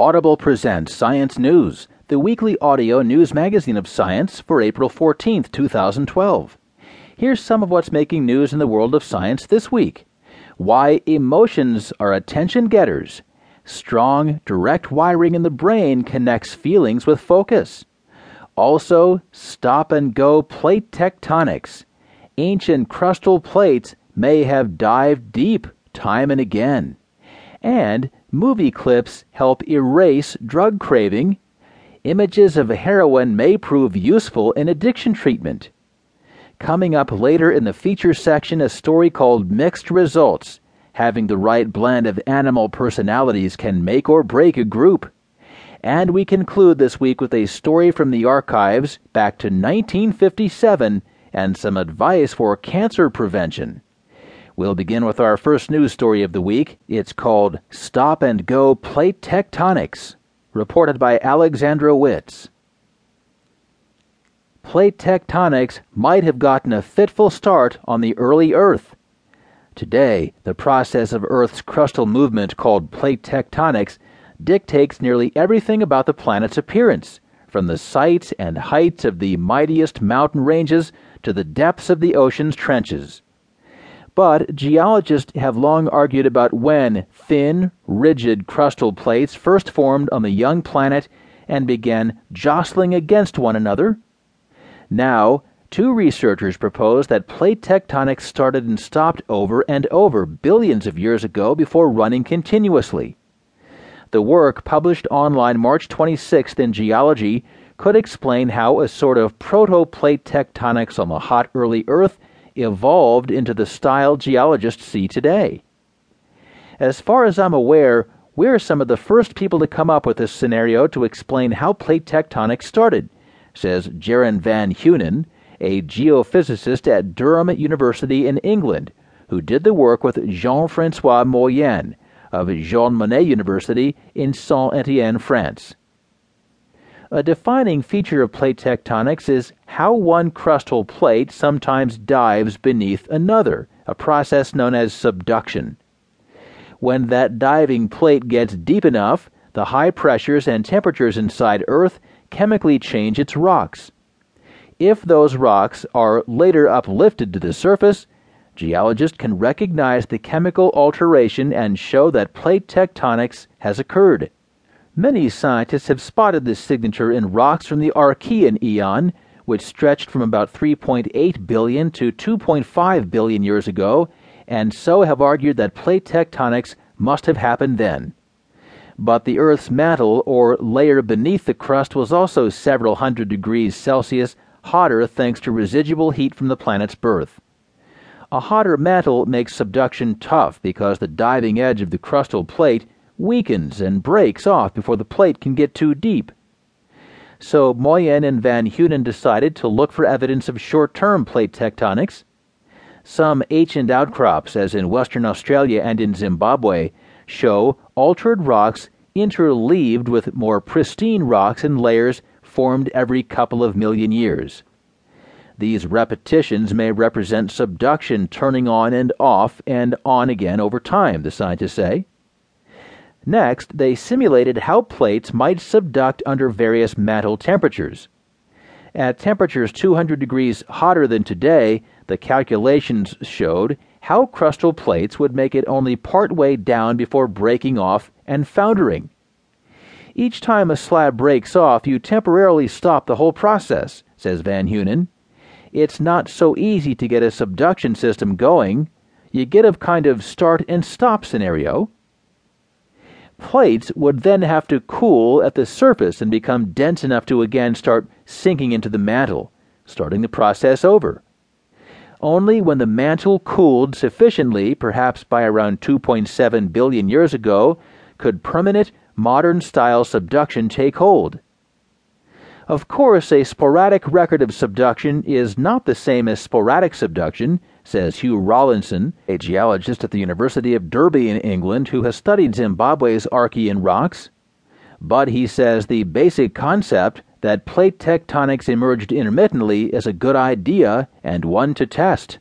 Audible presents Science News, the weekly audio news magazine of science for April 14th, 2012. Here's some of what's making news in the world of science this week. Why emotions are attention getters. Strong, direct wiring in the brain connects feelings with focus. Also, stop and go plate tectonics. Ancient crustal plates may have dived deep time and again. And movie clips help erase drug craving. Images of heroin may prove useful in addiction treatment. Coming up later in the feature section, a story called Mixed Results. Having the right blend of animal personalities can make or break a group. And we conclude this week with a story from the archives back to 1957 and some advice for cancer prevention. We'll begin with our first news story of the week. It's called Stop and Go Plate Tectonics, reported by Alexandra Witze. Plate tectonics might have gotten a fitful start on the early Earth. Today, the process of Earth's crustal movement called plate tectonics dictates nearly everything about the planet's appearance, from the sites and heights of the mightiest mountain ranges to the depths of the ocean's trenches. But geologists have long argued about when thin, rigid crustal plates first formed on the young planet and began jostling against one another. Now, two researchers propose that plate tectonics started and stopped over and over billions of years ago before running continuously. The work, published online March 26th in Geology, could explain how a sort of proto plate tectonics on the hot early Earth evolved into the style geologists see today. As far as I'm aware, we're some of the first people to come up with this scenario to explain how plate tectonics started, says Jeroen van Hunen, a geophysicist at Durham University in England, who did the work with Jean Francois Moyen of Jean Monnet University in Saint Etienne, France. A defining feature of plate tectonics is how one crustal plate sometimes dives beneath another, a process known as subduction. When that diving plate gets deep enough, the high pressures and temperatures inside Earth chemically change its rocks. If those rocks are later uplifted to the surface, geologists can recognize the chemical alteration and show that plate tectonics has occurred. Many scientists have spotted this signature in rocks from the Archean eon, which stretched from about 3.8 billion to 2.5 billion years ago, and so have argued that plate tectonics must have happened then. But the Earth's mantle, or layer beneath the crust, was also several hundred degrees Celsius hotter thanks to residual heat from the planet's birth. A hotter mantle makes subduction tough because the diving edge of the crustal plate weakens and breaks off before the plate can get too deep. So Moyen and Van Hunen decided to look for evidence of short term plate tectonics. Some ancient outcrops, as in Western Australia and in Zimbabwe, show altered rocks interleaved with more pristine rocks in layers formed every couple of million years. These repetitions may represent subduction turning on and off and on again over time, the scientists say. Next, they simulated how plates might subduct under various mantle temperatures. At temperatures 200 degrees hotter than today, the calculations showed how crustal plates would make it only part way down before breaking off and foundering. Each time a slab breaks off, you temporarily stop the whole process, says Van Hunen. It's not so easy to get a subduction system going. You get a kind of start and stop scenario plates would then have to cool at the surface and become dense enough to again start sinking into the mantle, starting the process over. Only when the mantle cooled sufficiently, perhaps by around 2.7 billion years ago, could permanent, modern style subduction take hold. Of course, a sporadic record of subduction is not the same as sporadic subduction, says Hugh Rollinson, a geologist at the University of Derby in England who has studied Zimbabwe's Archean rocks. But he says the basic concept that plate tectonics emerged intermittently is a good idea and one to test.